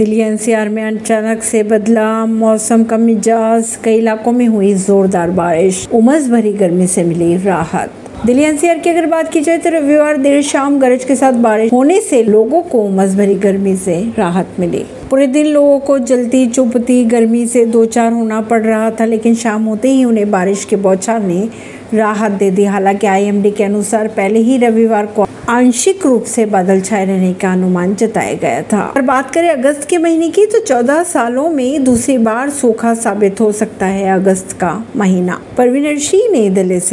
Delhi NCR में अचानक से बदला मौसम का मिजाज कई इलाकों में हुई जोरदार बारिश। उमस भरी गर्मी से मिली राहत। दिल्ली एनसीआर की अगर बात की जाए तो रविवार देर शाम गरज के साथ बारिश होने से लोगों को भरी गर्मी से राहत मिली। पूरे दिन लोगों को जलती चुपती गर्मी से दो चार होना पड़ रहा था, लेकिन शाम होते ही उन्हें बारिश के बौछार ने राहत दे दी। हालाँकि आईएमडी के अनुसार पहले ही रविवार को आंशिक रूप से बादल छाए रहने का अनुमान जताया गया था। और बात करें अगस्त के महीने की तो 14 सालों में दूसरी बार सूखा साबित हो सकता है अगस्त का महीना। परवीन सिंह नई दिल्ली से।